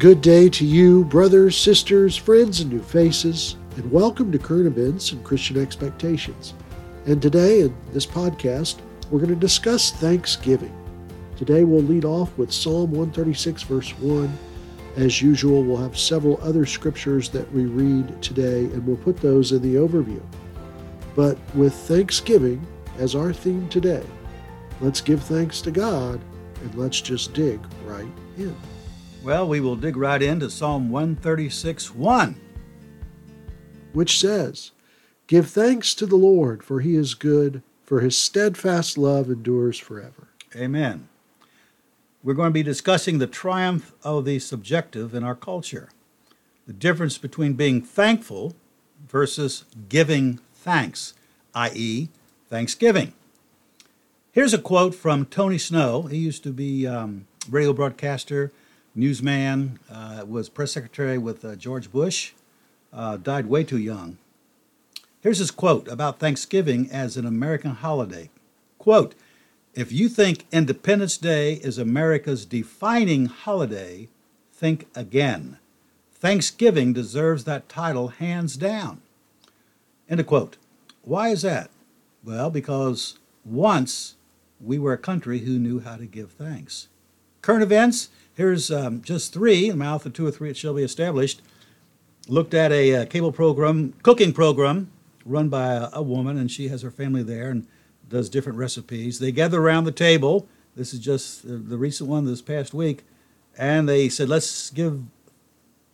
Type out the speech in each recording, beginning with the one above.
Good day to you, brothers, sisters, friends, and new faces, and welcome to Current Events and Christian Expectations. And today, in this podcast, we're going to discuss Thanksgiving. Today, we'll lead off with Psalm 136, verse 1. As usual, we'll have several other scriptures that we read today, and we'll put those in the overview. But with Thanksgiving as our theme today, let's give thanks to God and let's just dig right in. Well, we will dig right into Psalm 136 1. Which says, Give thanks to the Lord, for he is good, for his steadfast love endures forever. Amen. We're going to be discussing the triumph of the subjective in our culture, the difference between being thankful versus giving thanks, i.e., Thanksgiving. Here's a quote from Tony Snow. He used to be um, radio broadcaster newsman, uh, was press secretary with uh, George Bush, uh, died way too young. Here's his quote about Thanksgiving as an American holiday. Quote, if you think Independence Day is America's defining holiday, think again. Thanksgiving deserves that title hands down. End of quote. Why is that? Well, because once we were a country who knew how to give thanks. Current events, Here's um, just three, in the mouth of two or three it shall be established. Looked at a, a uh, cable program, cooking program, run by a, a, woman, and she has her family there and does different recipes. They gather around the table. This is just the, the recent one this past week. And they said, let's give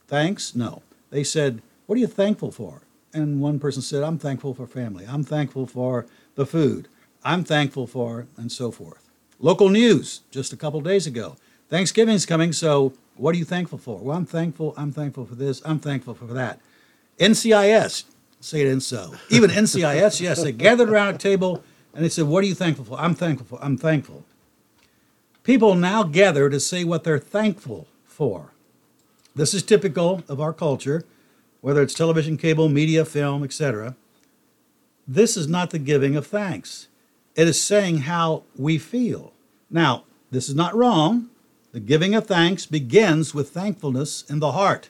thanks. No. They said, what are you thankful for? And one person said, I'm thankful for family. I'm thankful for the food. I'm thankful for, and so forth. Local news just a couple days ago. Thanksgiving's coming, so what are you thankful for? Well, I'm thankful. I'm thankful for this. I'm thankful for that. NCIS, say it in so. Even NCIS, yes, they gathered around a table and they said, What are you thankful for? I'm thankful for. I'm thankful. People now gather to say what they're thankful for. This is typical of our culture, whether it's television, cable, media, film, etc. This is not the giving of thanks. It is saying how we feel. Now, this is not wrong. The giving of thanks begins with thankfulness in the heart.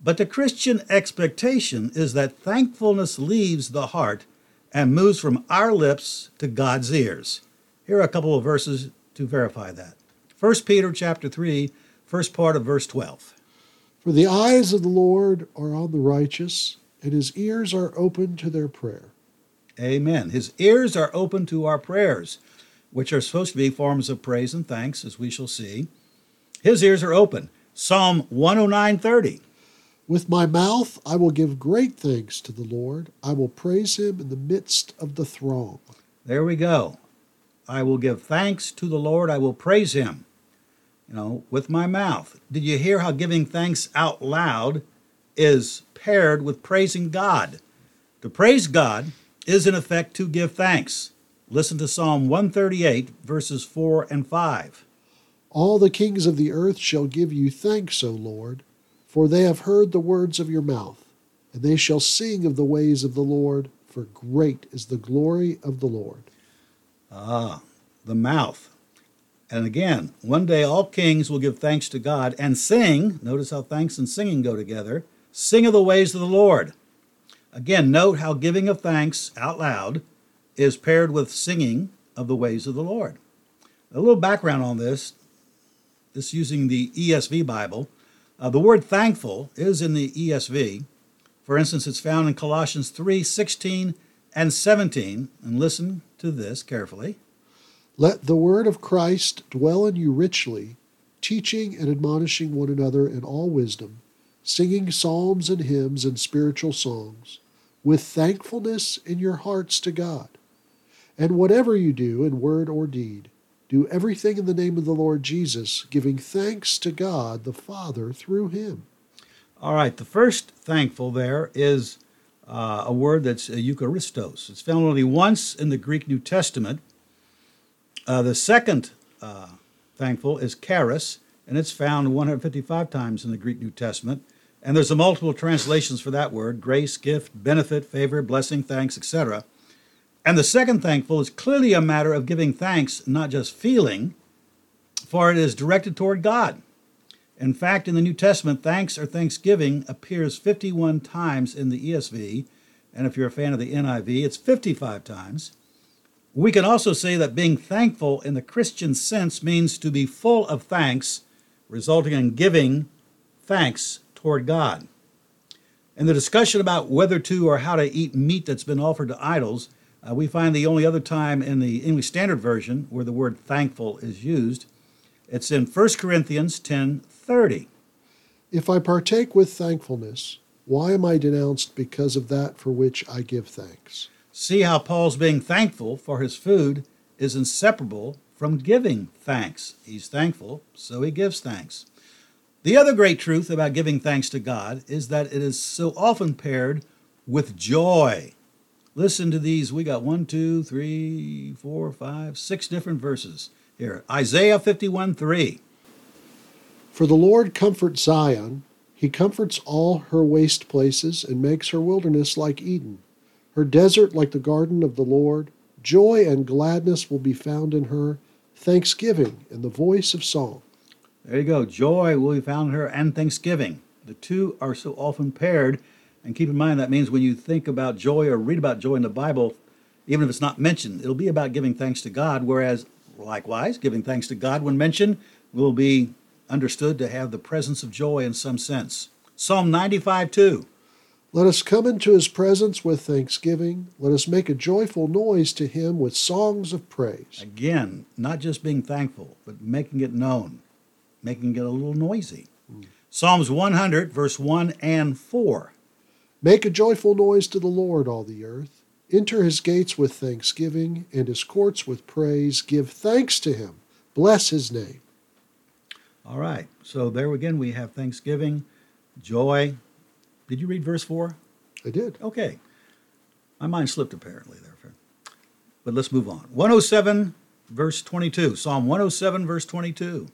But the Christian expectation is that thankfulness leaves the heart and moves from our lips to God's ears. Here are a couple of verses to verify that. 1 Peter chapter 3, first part of verse 12. For the eyes of the Lord are on the righteous, and his ears are open to their prayer. Amen. His ears are open to our prayers which are supposed to be forms of praise and thanks, as we shall see. His ears are open. Psalm 109:30. With my mouth I will give great thanks to the Lord. I will praise him in the midst of the throng. There we go. I will give thanks to the Lord. I will praise him. You know, with my mouth. Did you hear how giving thanks out loud is paired with praising God? To praise God is in effect to give thanks. Listen to Psalm 138, verses 4 and 5. All the kings of the earth shall give you thanks, O Lord, for they have heard the words of your mouth, and they shall sing of the ways of the Lord, for great is the glory of the Lord. Ah, the mouth. And again, one day all kings will give thanks to God and sing. Notice how thanks and singing go together. Sing of the ways of the Lord. Again, note how giving of thanks out loud is paired with singing of the ways of the Lord. A little background on this this using the ESV Bible. Uh, the word thankful is in the ESV. For instance, it's found in Colossians 3 16 and 17. And listen to this carefully. Let the word of Christ dwell in you richly, teaching and admonishing one another in all wisdom, singing psalms and hymns and spiritual songs, with thankfulness in your hearts to God. And whatever you do in word or deed, do everything in the name of the Lord Jesus, giving thanks to God the Father through him. All right, the first thankful there is uh, a word that's uh, Eucharistos. It's found only once in the Greek New Testament. Uh, the second uh, thankful is charis, and it's found 155 times in the Greek New Testament. And there's a multiple translations for that word grace, gift, benefit, favor, blessing, thanks, etc. And the second thankful is clearly a matter of giving thanks, not just feeling, for it is directed toward God. In fact, in the New Testament, thanks or thanksgiving appears 51 times in the ESV, and if you're a fan of the NIV, it's 55 times. We can also say that being thankful in the Christian sense means to be full of thanks, resulting in giving thanks toward God. In the discussion about whether to or how to eat meat that's been offered to idols, uh, we find the only other time in the English Standard Version where the word thankful is used. It's in 1 Corinthians 10:30. If I partake with thankfulness, why am I denounced because of that for which I give thanks? See how Paul's being thankful for his food is inseparable from giving thanks. He's thankful, so he gives thanks. The other great truth about giving thanks to God is that it is so often paired with joy. Listen to these. We got one, two, three, four, five, six different verses here. Isaiah 51 3. For the Lord comforts Zion, he comforts all her waste places and makes her wilderness like Eden, her desert like the garden of the Lord. Joy and gladness will be found in her, thanksgiving and the voice of song. There you go. Joy will be found in her and thanksgiving. The two are so often paired. And keep in mind that means when you think about joy or read about joy in the Bible, even if it's not mentioned, it'll be about giving thanks to God. Whereas, likewise, giving thanks to God when mentioned will be understood to have the presence of joy in some sense. Psalm 95 2. Let us come into his presence with thanksgiving. Let us make a joyful noise to him with songs of praise. Again, not just being thankful, but making it known, making it a little noisy. Mm. Psalms 100, verse 1 and 4. Make a joyful noise to the Lord, all the earth. Enter his gates with thanksgiving and his courts with praise. Give thanks to him. Bless his name. All right. So there again we have thanksgiving, joy. Did you read verse 4? I did. Okay. My mind slipped apparently there. But let's move on. 107 verse 22. Psalm 107 verse 22.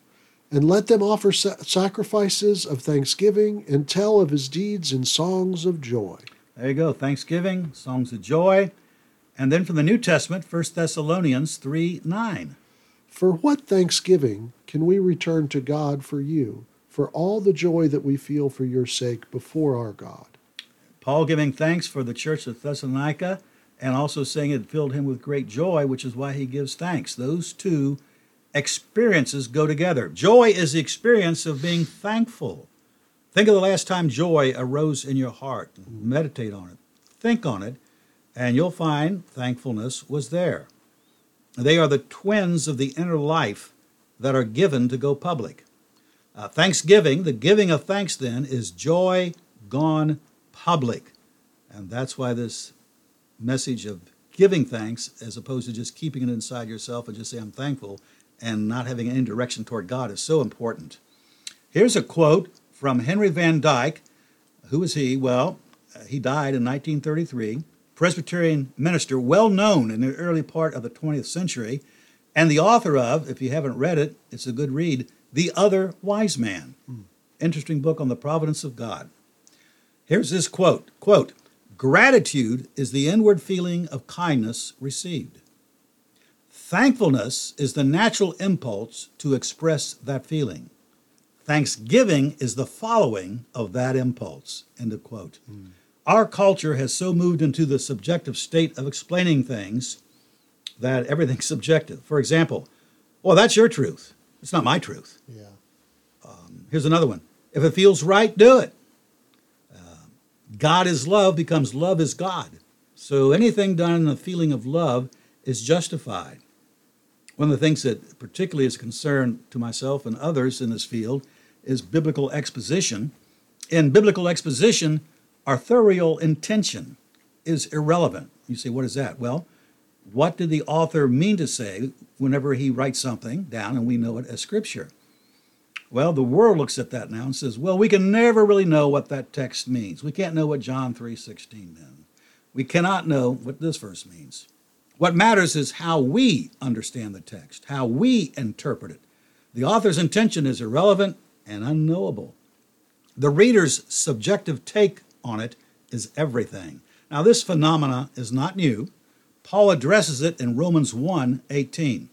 And let them offer sa- sacrifices of thanksgiving and tell of his deeds in songs of joy. There you go. Thanksgiving, songs of joy. And then from the New Testament, 1 Thessalonians 3 9. For what thanksgiving can we return to God for you, for all the joy that we feel for your sake before our God? Paul giving thanks for the church of Thessalonica and also saying it filled him with great joy, which is why he gives thanks. Those two experiences go together. Joy is the experience of being thankful. Think of the last time joy arose in your heart. Meditate on it, think on it, and you'll find thankfulness was there. They are the twins of the inner life that are given to go public. Uh, thanksgiving, the giving of thanks, then, is joy gone public. And that's why this message of giving thanks, as opposed to just keeping it inside yourself and just say, I'm thankful, and not having any direction toward God, is so important. Here's a quote from Henry Van Dyke. Who was he? Well, uh, he died in 1933. Presbyterian minister, well known in the early part of the 20th century, and the author of, if you haven't read it, it's a good read, The Other Wise Man. Mm. Interesting book on the providence of God. Here's this quote quote, Gratitude is the inward feeling of kindness received. Thankfulness is the natural impulse to express that feeling. Thanksgiving is the following of that impulse. End of quote. Mm. Our culture has so moved into the subjective state of explaining things that everything's subjective. For example, well, that's your truth. It's not my truth. Yeah. Um, here's another one. If it feels right, do it. Uh, God is love becomes love is God. So anything done in the feeling of love is justified. One of the things that particularly is a concern to myself and others in this field is biblical exposition. In biblical exposition, authorial intention is irrelevant. You say, what is that? Well, what did the author mean to say whenever he writes something down and we know it as scripture? Well, the world looks at that now and says, well, we can never really know what that text means. We can't know what John 3:16 meant. We cannot know what this verse means. What matters is how we understand the text, how we interpret it. The author's intention is irrelevant and unknowable. The reader's subjective take on it is everything. Now, this phenomena is not new. Paul addresses it in Romans 1 18.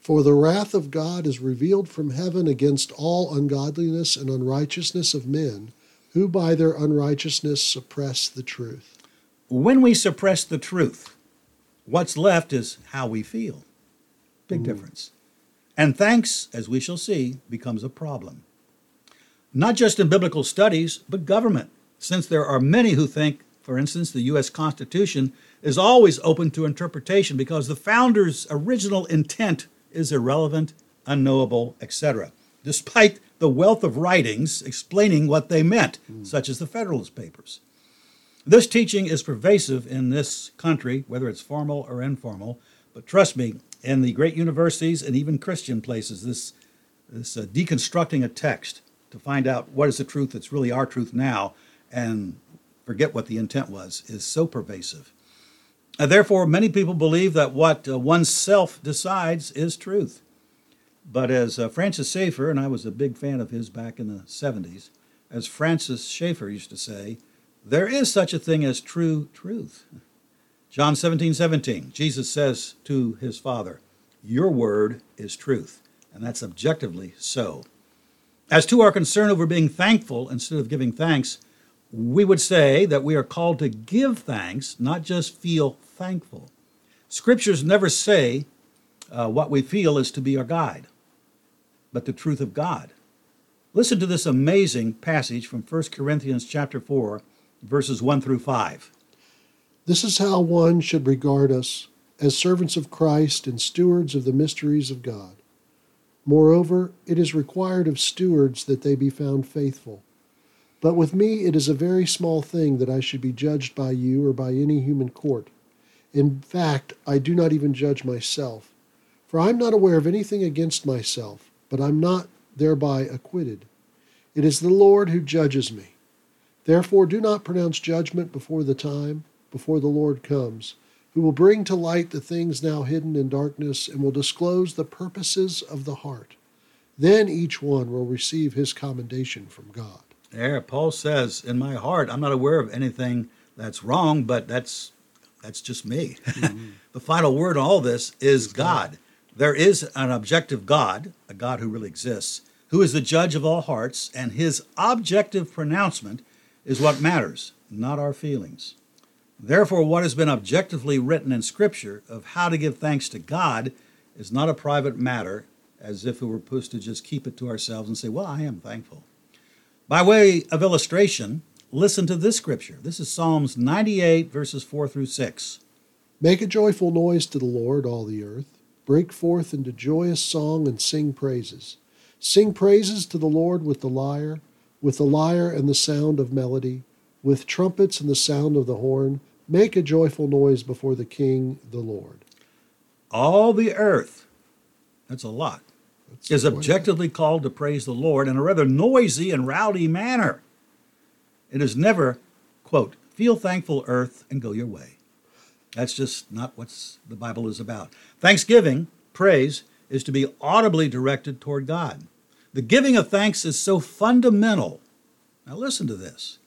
For the wrath of God is revealed from heaven against all ungodliness and unrighteousness of men, who by their unrighteousness suppress the truth. When we suppress the truth, what's left is how we feel. Big mm. difference. And thanks, as we shall see, becomes a problem. Not just in biblical studies, but government, since there are many who think, for instance, the U.S. Constitution is always open to interpretation because the founders' original intent is irrelevant, unknowable, etc., despite the wealth of writings explaining what they meant, mm. such as the Federalist Papers. This teaching is pervasive in this country, whether it's formal or informal, but trust me, in the great universities and even Christian places, this, this uh, deconstructing a text to find out what is the truth that's really our truth now and forget what the intent was is so pervasive. Uh, therefore, many people believe that what uh, oneself decides is truth. But as uh, Francis Schaeffer, and I was a big fan of his back in the 70s, as Francis Schaeffer used to say, there is such a thing as true truth. John 17, 17, Jesus says to his Father, Your word is truth. And that's objectively so. As to our concern over being thankful instead of giving thanks, we would say that we are called to give thanks, not just feel thankful. Scriptures never say uh, what we feel is to be our guide, but the truth of God. Listen to this amazing passage from 1 Corinthians chapter 4, verses 1 through 5. This is how one should regard us as servants of Christ and stewards of the mysteries of God. Moreover, it is required of stewards that they be found faithful. But with me it is a very small thing that I should be judged by you or by any human court. In fact, I do not even judge myself. For I am not aware of anything against myself, but I'm not thereby acquitted. It is the Lord who judges me. Therefore, do not pronounce judgment before the time, before the Lord comes, who will bring to light the things now hidden in darkness and will disclose the purposes of the heart. Then each one will receive his commendation from God. There, Paul says, in my heart, I'm not aware of anything that's wrong, but that's that's just me. Mm-hmm. the final word on all this is God. God. There is an objective God, a God who really exists, who is the judge of all hearts, and his objective pronouncement is what matters, not our feelings. Therefore, what has been objectively written in Scripture of how to give thanks to God is not a private matter, as if we were supposed to just keep it to ourselves and say, Well, I am thankful. By way of illustration, listen to this scripture. This is Psalms 98, verses 4 through 6. Make a joyful noise to the Lord, all the earth. Break forth into joyous song and sing praises. Sing praises to the Lord with the lyre, with the lyre and the sound of melody, with trumpets and the sound of the horn. Make a joyful noise before the King, the Lord. All the earth, that's a lot, that's is objectively called to praise the Lord in a rather noisy and rowdy manner. It is never, quote, feel thankful, earth, and go your way. That's just not what the Bible is about. Thanksgiving, praise, is to be audibly directed toward God. The giving of thanks is so fundamental. Now, listen to this.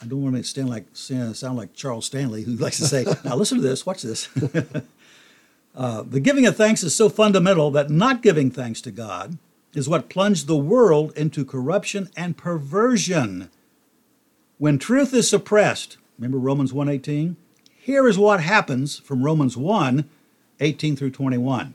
I don't want to stand like, sound like Charles Stanley, who likes to say, Now, listen to this, watch this. uh, the giving of thanks is so fundamental that not giving thanks to God is what plunged the world into corruption and perversion. When truth is suppressed, remember Romans 1:18? Here is what happens from Romans 1 18 through 21.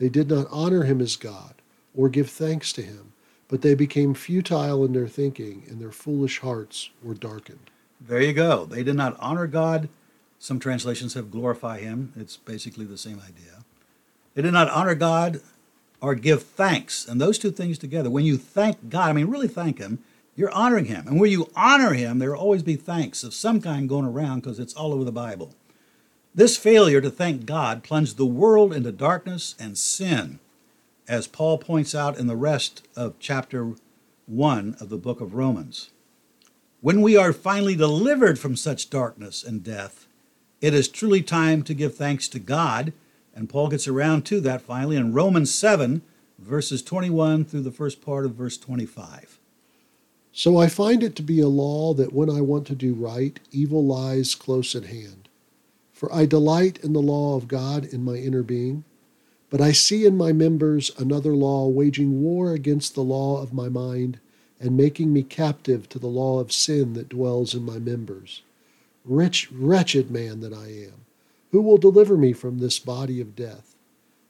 they did not honor him as God or give thanks to him, but they became futile in their thinking, and their foolish hearts were darkened. There you go. They did not honor God. Some translations have glorify him. It's basically the same idea. They did not honor God or give thanks. And those two things together, when you thank God, I mean, really thank him, you're honoring him. And where you honor him, there will always be thanks of some kind going around because it's all over the Bible. This failure to thank God plunged the world into darkness and sin, as Paul points out in the rest of chapter 1 of the book of Romans. When we are finally delivered from such darkness and death, it is truly time to give thanks to God, and Paul gets around to that finally in Romans 7, verses 21 through the first part of verse 25. So I find it to be a law that when I want to do right, evil lies close at hand. For I delight in the law of God in my inner being, but I see in my members another law waging war against the law of my mind and making me captive to the law of sin that dwells in my members. Rich, wretched man that I am, who will deliver me from this body of death?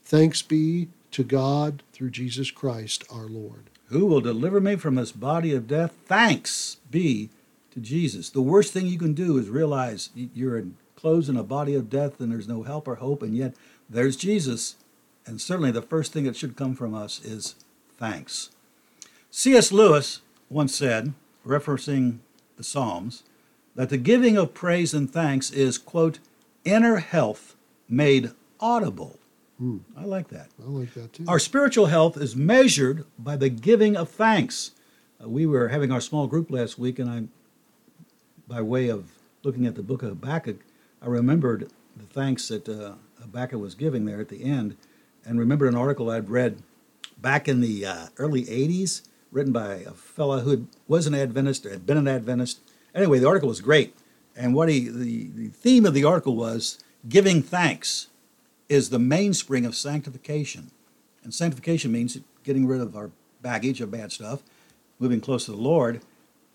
Thanks be to God through Jesus Christ our Lord. Who will deliver me from this body of death? Thanks be to Jesus. The worst thing you can do is realize you're enclosed in a body of death and there's no help or hope, and yet there's Jesus. And certainly the first thing that should come from us is thanks. C.S. Lewis once said, referencing the Psalms, that the giving of praise and thanks is, quote, inner health made audible. Hmm. I like that. I like that too. Our spiritual health is measured by the giving of thanks. Uh, we were having our small group last week, and I, by way of looking at the book of Habakkuk, I remembered the thanks that uh, Habakkuk was giving there at the end, and remembered an article I'd read back in the uh, early 80s, written by a fellow who was an Adventist or had been an Adventist. Anyway, the article was great, and what he the, the theme of the article was giving thanks is the mainspring of sanctification. And sanctification means getting rid of our baggage of bad stuff, moving close to the Lord.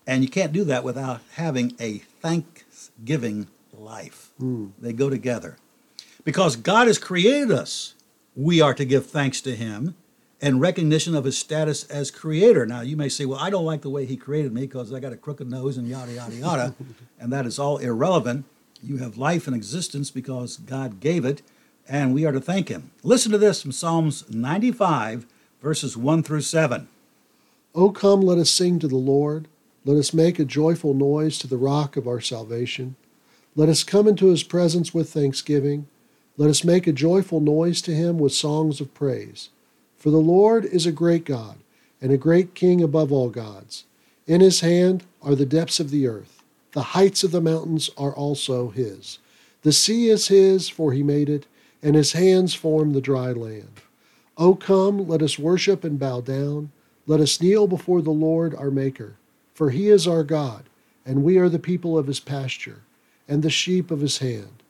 And you can't do that without having a thanksgiving life. Mm. They go together. Because God has created us, we are to give thanks to Him and recognition of His status as Creator. Now, you may say, well, I don't like the way He created me because I got a crooked nose and yada, yada, yada. and that is all irrelevant. You have life and existence because God gave it and we are to thank him. Listen to this from Psalms 95, verses 1 through 7. O come, let us sing to the Lord. Let us make a joyful noise to the rock of our salvation. Let us come into his presence with thanksgiving. Let us make a joyful noise to him with songs of praise. For the Lord is a great God, and a great King above all gods. In his hand are the depths of the earth. The heights of the mountains are also his. The sea is his, for he made it and his hands form the dry land. O come, let us worship and bow down. Let us kneel before the Lord our Maker. For he is our God, and we are the people of his pasture, and the sheep of his hand.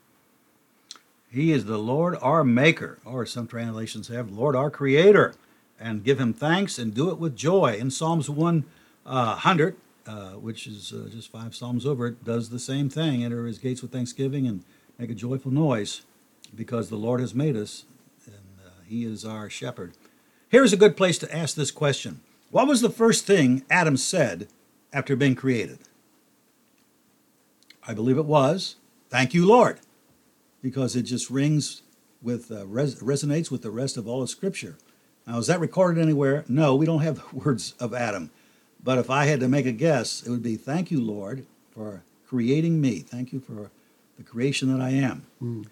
He is the Lord our Maker, or some translations have Lord our Creator, and give him thanks and do it with joy. In Psalms 100, uh, uh, which is uh, just five Psalms over, it does the same thing. Enter his gates with thanksgiving and make a joyful noise because the Lord has made us and uh, He is our shepherd. Here's a good place to ask this question What was the first thing Adam said after being created? I believe it was, Thank you, Lord, because it just rings with, uh, res- resonates with the rest of all of Scripture. Now, is that recorded anywhere? No, we don't have the words of Adam. But if I had to make a guess, it would be, Thank you, Lord, for creating me. Thank you for the creation that I am. Mm.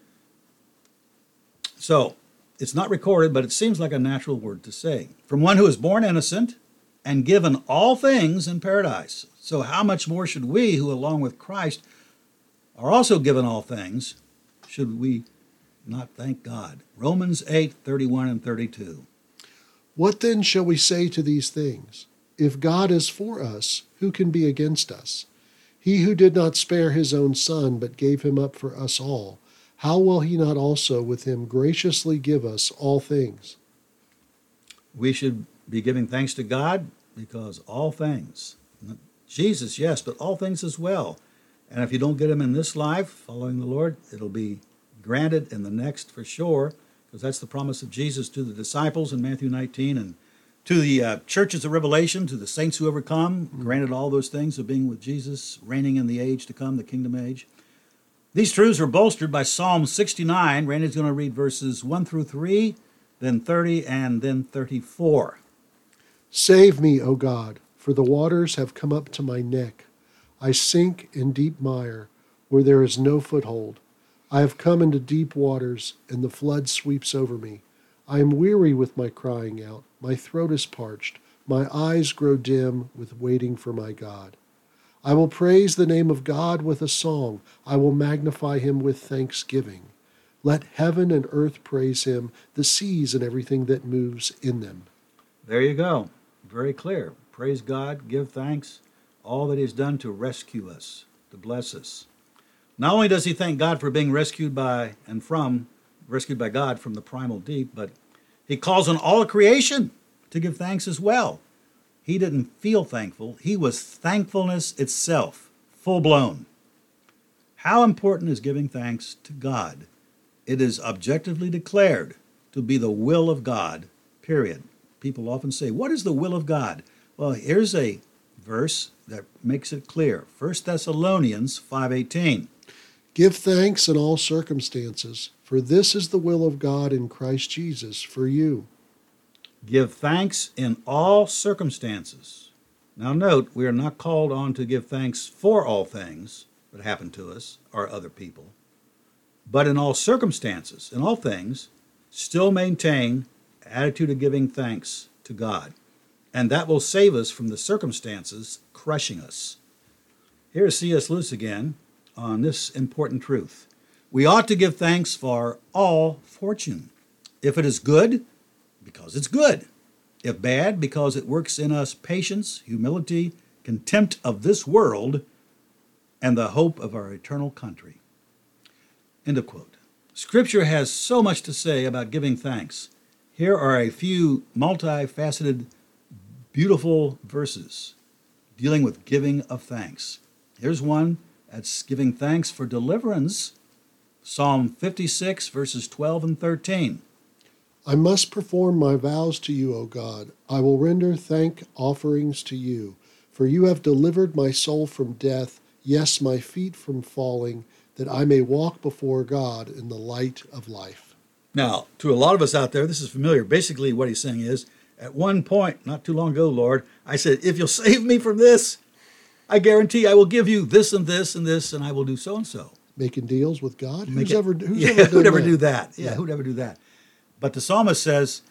So it's not recorded, but it seems like a natural word to say. From one who is born innocent and given all things in paradise. So, how much more should we, who along with Christ are also given all things, should we not thank God? Romans 8 31 and 32. What then shall we say to these things? If God is for us, who can be against us? He who did not spare his own son, but gave him up for us all how will he not also with him graciously give us all things? We should be giving thanks to God because all things, Jesus, yes, but all things as well. And if you don't get them in this life, following the Lord, it'll be granted in the next for sure, because that's the promise of Jesus to the disciples in Matthew 19 and to the uh, churches of Revelation, to the saints who overcome, granted all those things of being with Jesus, reigning in the age to come, the kingdom age. These truths are bolstered by Psalm 69. Randy's going to read verses 1 through 3, then 30, and then 34. Save me, O God, for the waters have come up to my neck. I sink in deep mire, where there is no foothold. I have come into deep waters, and the flood sweeps over me. I am weary with my crying out. My throat is parched. My eyes grow dim with waiting for my God. I will praise the name of God with a song. I will magnify him with thanksgiving. Let heaven and earth praise him, the seas and everything that moves in them. There you go. Very clear. Praise God, give thanks, all that He's done to rescue us, to bless us. Not only does he thank God for being rescued by and from, rescued by God from the primal deep, but he calls on all creation to give thanks as well. He didn't feel thankful, he was thankfulness itself, full blown. How important is giving thanks to God? It is objectively declared to be the will of God, period. People often say, What is the will of God? Well, here's a verse that makes it clear. 1 Thessalonians 5:18. Give thanks in all circumstances, for this is the will of God in Christ Jesus for you. Give thanks in all circumstances. Now, note, we are not called on to give thanks for all things that happen to us or other people, but in all circumstances, in all things, still maintain attitude of giving thanks to God. And that will save us from the circumstances crushing us. Here's C.S. Lewis again on this important truth. We ought to give thanks for all fortune. If it is good, because it's good. If bad, because it works in us patience, humility, contempt of this world, and the hope of our eternal country. End of quote. Scripture has so much to say about giving thanks. Here are a few multifaceted, beautiful verses dealing with giving of thanks. Here's one that's giving thanks for deliverance Psalm 56, verses 12 and 13. I must perform my vows to you, O God. I will render thank offerings to you, for you have delivered my soul from death, yes, my feet from falling, that I may walk before God in the light of life. Now, to a lot of us out there, this is familiar. Basically, what he's saying is at one point, not too long ago, Lord, I said, if you'll save me from this, I guarantee I will give you this and this and this, and I will do so and so making deals with God. Make who's it- ever who's yeah, ever done who'd ever that? do that? Yeah, Yeah. who'd ever do that? But the psalmist says,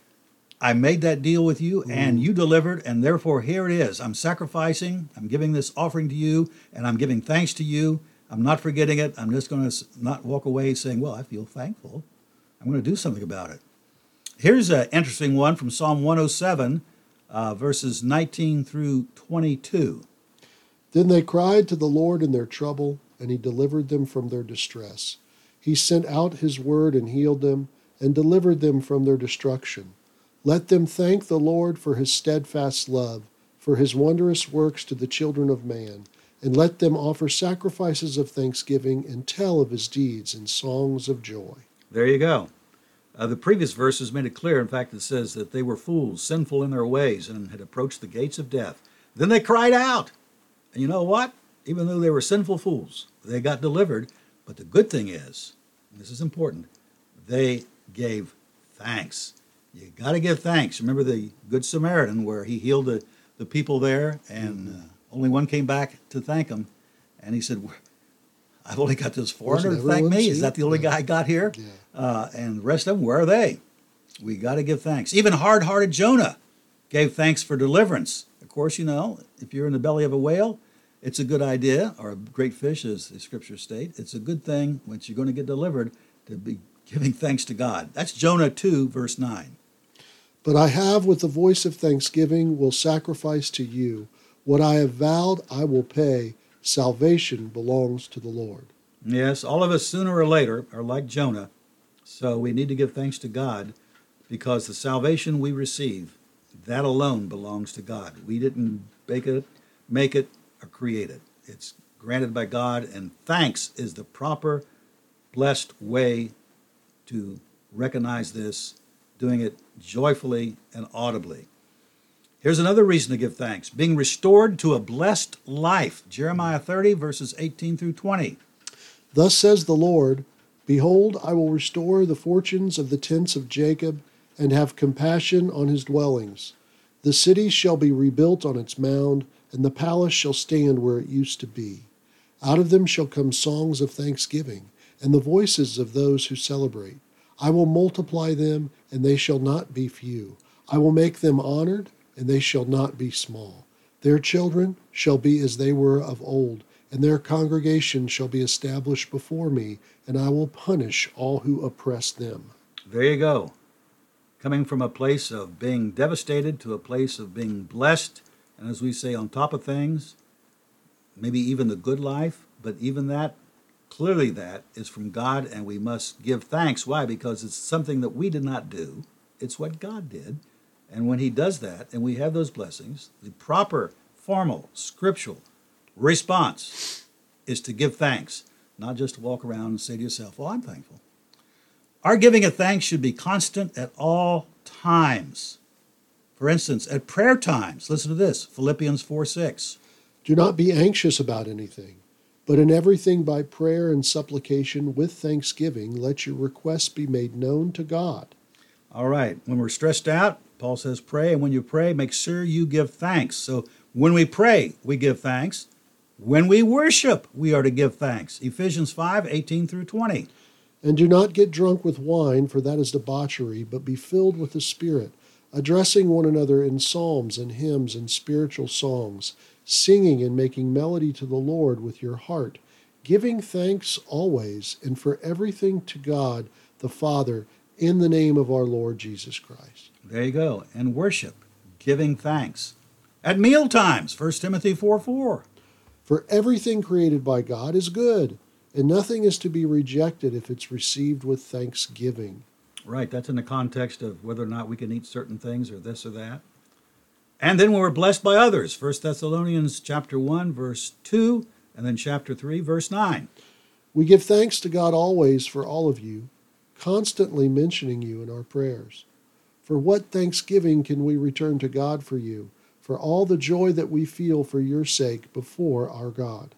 I made that deal with you and mm. you delivered, and therefore here it is. I'm sacrificing, I'm giving this offering to you, and I'm giving thanks to you. I'm not forgetting it. I'm just going to not walk away saying, Well, I feel thankful. I'm going to do something about it. Here's an interesting one from Psalm 107, uh, verses 19 through 22. Then they cried to the Lord in their trouble, and he delivered them from their distress. He sent out his word and healed them, and delivered them from their destruction. Let them thank the Lord for his steadfast love, for his wondrous works to the children of man, and let them offer sacrifices of thanksgiving and tell of his deeds in songs of joy. There you go. Uh, the previous verses made it clear. In fact, it says that they were fools, sinful in their ways, and had approached the gates of death. Then they cried out. And you know what? Even though they were sinful fools, they got delivered. But the good thing is, this is important, they gave thanks. You got to give thanks. Remember the Good Samaritan where he healed the, the people there, and uh, only one came back to thank him. And he said, I've only got this foreigner to thank me. Is that the only Yeah. guy I got here? Yeah. Uh, and the rest of them, where are they? We got to give thanks. Even hard hearted Jonah gave thanks for deliverance. Of course, you know, if you're in the belly of a whale, it's a good idea, or a great fish, as the scriptures state. It's a good thing once you're going to get delivered to be giving thanks to God. That's Jonah 2, verse 9. But I have, with the voice of thanksgiving, will sacrifice to you. What I have vowed, I will pay. Salvation belongs to the Lord. Yes, all of us sooner or later are like Jonah, so we need to give thanks to God because the salvation we receive, that alone belongs to God. We didn't make it, make it, or create it. It's granted by God, and thanks is the proper, blessed way to recognize this, doing it joyfully and audibly. Here's another reason to give thanks being restored to a blessed life. Jeremiah 30, verses 18 through 20. Thus says the Lord Behold, I will restore the fortunes of the tents of Jacob, and have compassion on his dwellings. The city shall be rebuilt on its mound, and the palace shall stand where it used to be. Out of them shall come songs of thanksgiving, and the voices of those who celebrate. I will multiply them, and they shall not be few. I will make them honored, and they shall not be small. Their children shall be as they were of old, and their congregation shall be established before me, and I will punish all who oppress them. There you go. Coming from a place of being devastated to a place of being blessed, and as we say, on top of things, maybe even the good life, but even that, clearly that is from God, and we must give thanks. Why? Because it's something that we did not do, it's what God did. And when He does that, and we have those blessings, the proper, formal, scriptural response is to give thanks, not just to walk around and say to yourself, Well, I'm thankful. Our giving of thanks should be constant at all times. For instance, at prayer times, listen to this Philippians 4 6. Do not be anxious about anything, but in everything by prayer and supplication with thanksgiving, let your requests be made known to God. All right, when we're stressed out, Paul says pray, and when you pray, make sure you give thanks. So when we pray, we give thanks. When we worship, we are to give thanks. Ephesians 5 18 through 20. And do not get drunk with wine, for that is debauchery, but be filled with the Spirit, addressing one another in psalms and hymns and spiritual songs, singing and making melody to the Lord with your heart, giving thanks always and for everything to God the Father in the name of our Lord Jesus Christ. There you go. And worship, giving thanks. At meal times, 1 Timothy 4 4. For everything created by God is good, and nothing is to be rejected if it's received with thanksgiving. Right, that's in the context of whether or not we can eat certain things or this or that. And then when we're blessed by others, 1 Thessalonians chapter 1 verse 2 and then chapter 3 verse 9. We give thanks to God always for all of you, constantly mentioning you in our prayers. For what thanksgiving can we return to God for you, for all the joy that we feel for your sake before our God?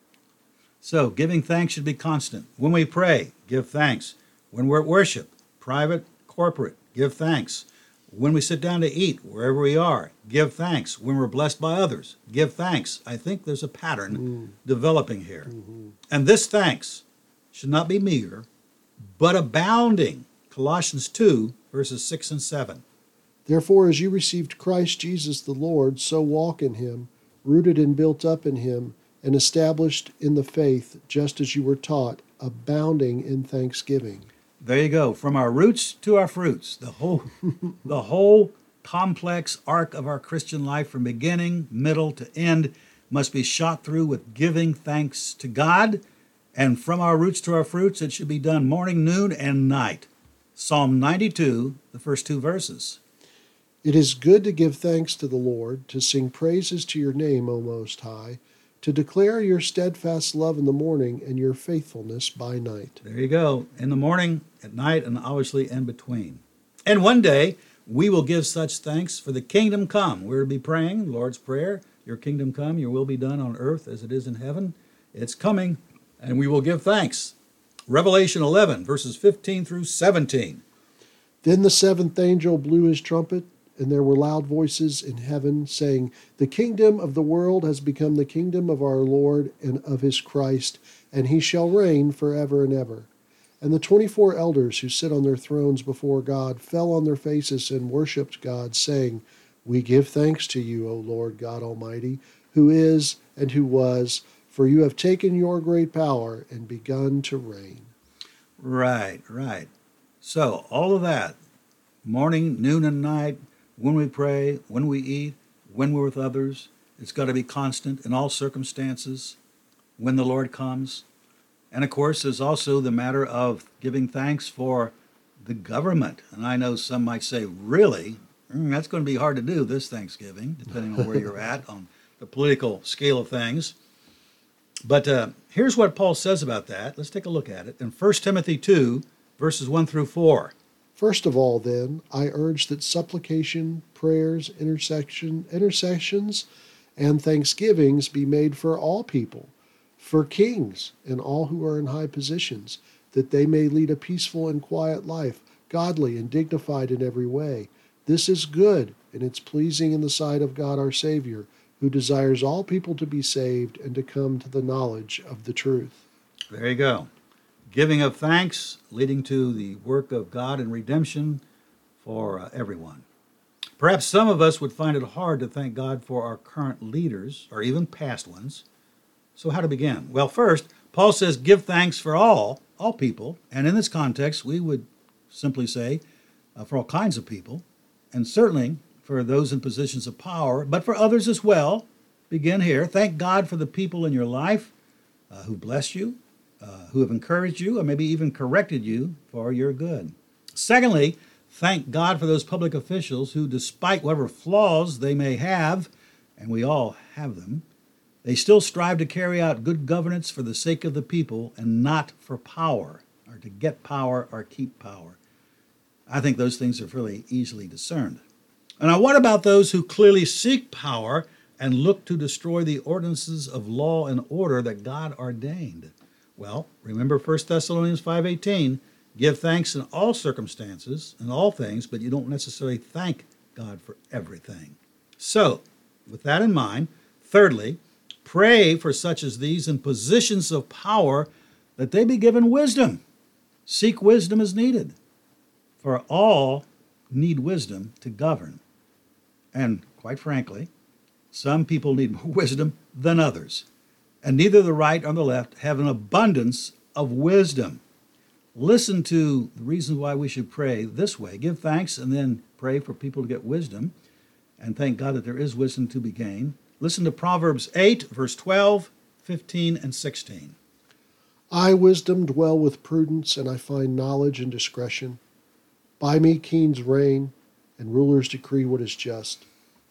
So, giving thanks should be constant. When we pray, give thanks. When we're at worship, private, corporate, give thanks. When we sit down to eat, wherever we are, give thanks. When we're blessed by others, give thanks. I think there's a pattern Mm. developing here. Mm-hmm. And this thanks should not be meager, but abounding. Colossians 2, verses 6 and 7. Therefore, as you received Christ Jesus the Lord, so walk in him, rooted and built up in him, and established in the faith, just as you were taught, abounding in thanksgiving. There you go. From our roots to our fruits. The whole the whole complex arc of our Christian life from beginning, middle to end must be shot through with giving thanks to God. And from our roots to our fruits, it should be done morning, noon, and night. Psalm 92, the first two verses. It is good to give thanks to the Lord, to sing praises to your name, O Most High, to declare your steadfast love in the morning and your faithfulness by night. There you go. In the morning, at night, and obviously in between. And one day, we will give such thanks for the kingdom come. We're to be praying, Lord's Prayer, Your kingdom come, Your will be done on earth as it is in heaven. It's coming, and we will give thanks. Revelation 11, verses 15 through 17. Then the seventh angel blew his trumpet, and there were loud voices in heaven saying, The kingdom of the world has become the kingdom of our Lord and of his Christ, and he shall reign forever and ever. And the twenty four elders who sit on their thrones before God fell on their faces and worshipped God, saying, We give thanks to you, O Lord God Almighty, who is and who was, for you have taken your great power and begun to reign. Right, right. So, all of that, morning, noon, and night, when we pray, when we eat, when we're with others, it's got to be constant in all circumstances when the Lord comes. And of course, there's also the matter of giving thanks for the government. And I know some might say, really? Mm, that's going to be hard to do this Thanksgiving, depending on where you're at on the political scale of things. But uh, here's what Paul says about that. Let's take a look at it in 1 Timothy 2, verses 1 through 4. First of all, then, I urge that supplication, prayers, intercession, intercessions, and thanksgivings be made for all people, for kings and all who are in high positions, that they may lead a peaceful and quiet life, godly and dignified in every way. This is good, and it's pleasing in the sight of God our Savior, who desires all people to be saved and to come to the knowledge of the truth. There you go. Giving of thanks, leading to the work of God and redemption for uh, everyone. Perhaps some of us would find it hard to thank God for our current leaders or even past ones. So, how to begin? Well, first, Paul says, give thanks for all, all people. And in this context, we would simply say, uh, for all kinds of people, and certainly for those in positions of power, but for others as well. Begin here. Thank God for the people in your life uh, who bless you, uh, who have encouraged you, or maybe even corrected you for your good. Secondly, thank God for those public officials who, despite whatever flaws they may have, and we all have them, they still strive to carry out good governance for the sake of the people and not for power, or to get power or keep power. I think those things are fairly easily discerned. And now, what about those who clearly seek power and look to destroy the ordinances of law and order that God ordained? Well, remember 1 Thessalonians 5:18, give thanks in all circumstances and all things, but you don't necessarily thank God for everything. So, with that in mind, thirdly, Pray for such as these in positions of power that they be given wisdom. Seek wisdom as needed, for all need wisdom to govern. And quite frankly, some people need more wisdom than others. And neither the right nor the left have an abundance of wisdom. Listen to the reasons why we should pray this way give thanks and then pray for people to get wisdom, and thank God that there is wisdom to be gained. Listen to Proverbs 8, verse 12, 15, and 16. I, wisdom, dwell with prudence, and I find knowledge and discretion. By me kings reign, and rulers decree what is just.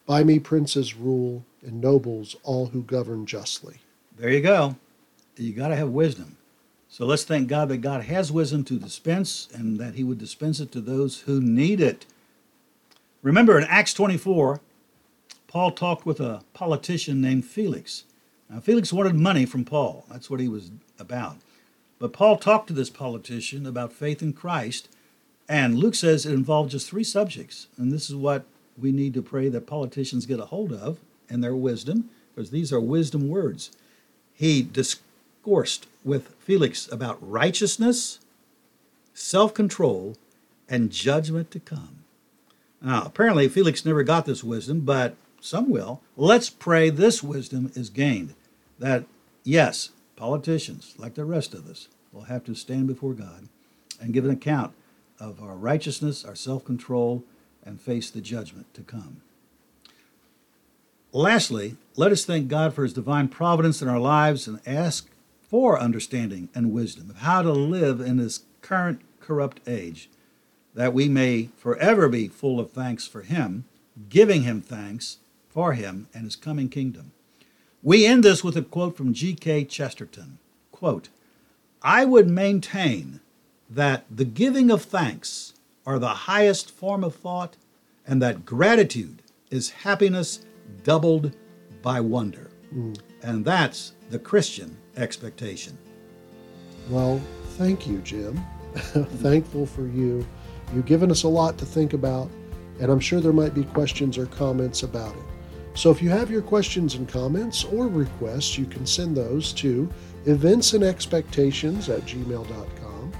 By me princes rule, and nobles all who govern justly. There you go. You got to have wisdom. So let's thank God that God has wisdom to dispense and that He would dispense it to those who need it. Remember in Acts 24, Paul talked with a politician named Felix. Now, Felix wanted money from Paul. That's what he was about. But Paul talked to this politician about faith in Christ, and Luke says it involved just three subjects. And this is what we need to pray that politicians get a hold of in their wisdom, because these are wisdom words. He discoursed with Felix about righteousness, self control, and judgment to come. Now, apparently, Felix never got this wisdom, but some will. Let's pray this wisdom is gained. That, yes, politicians, like the rest of us, will have to stand before God and give an account of our righteousness, our self control, and face the judgment to come. Lastly, let us thank God for His divine providence in our lives and ask for understanding and wisdom of how to live in this current corrupt age, that we may forever be full of thanks for Him, giving Him thanks for him and his coming kingdom. We end this with a quote from G.K. Chesterton. Quote, I would maintain that the giving of thanks are the highest form of thought and that gratitude is happiness doubled by wonder. Mm. And that's the Christian expectation. Well, thank you, Jim. Thankful for you. You've given us a lot to think about, and I'm sure there might be questions or comments about it. So if you have your questions and comments or requests, you can send those to eventsandexpectations at gmail.com.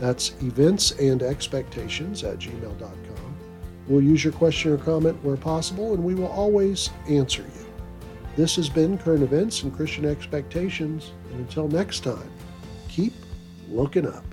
That's eventsandexpectations at gmail.com. We'll use your question or comment where possible, and we will always answer you. This has been Current Events and Christian Expectations, and until next time, keep looking up.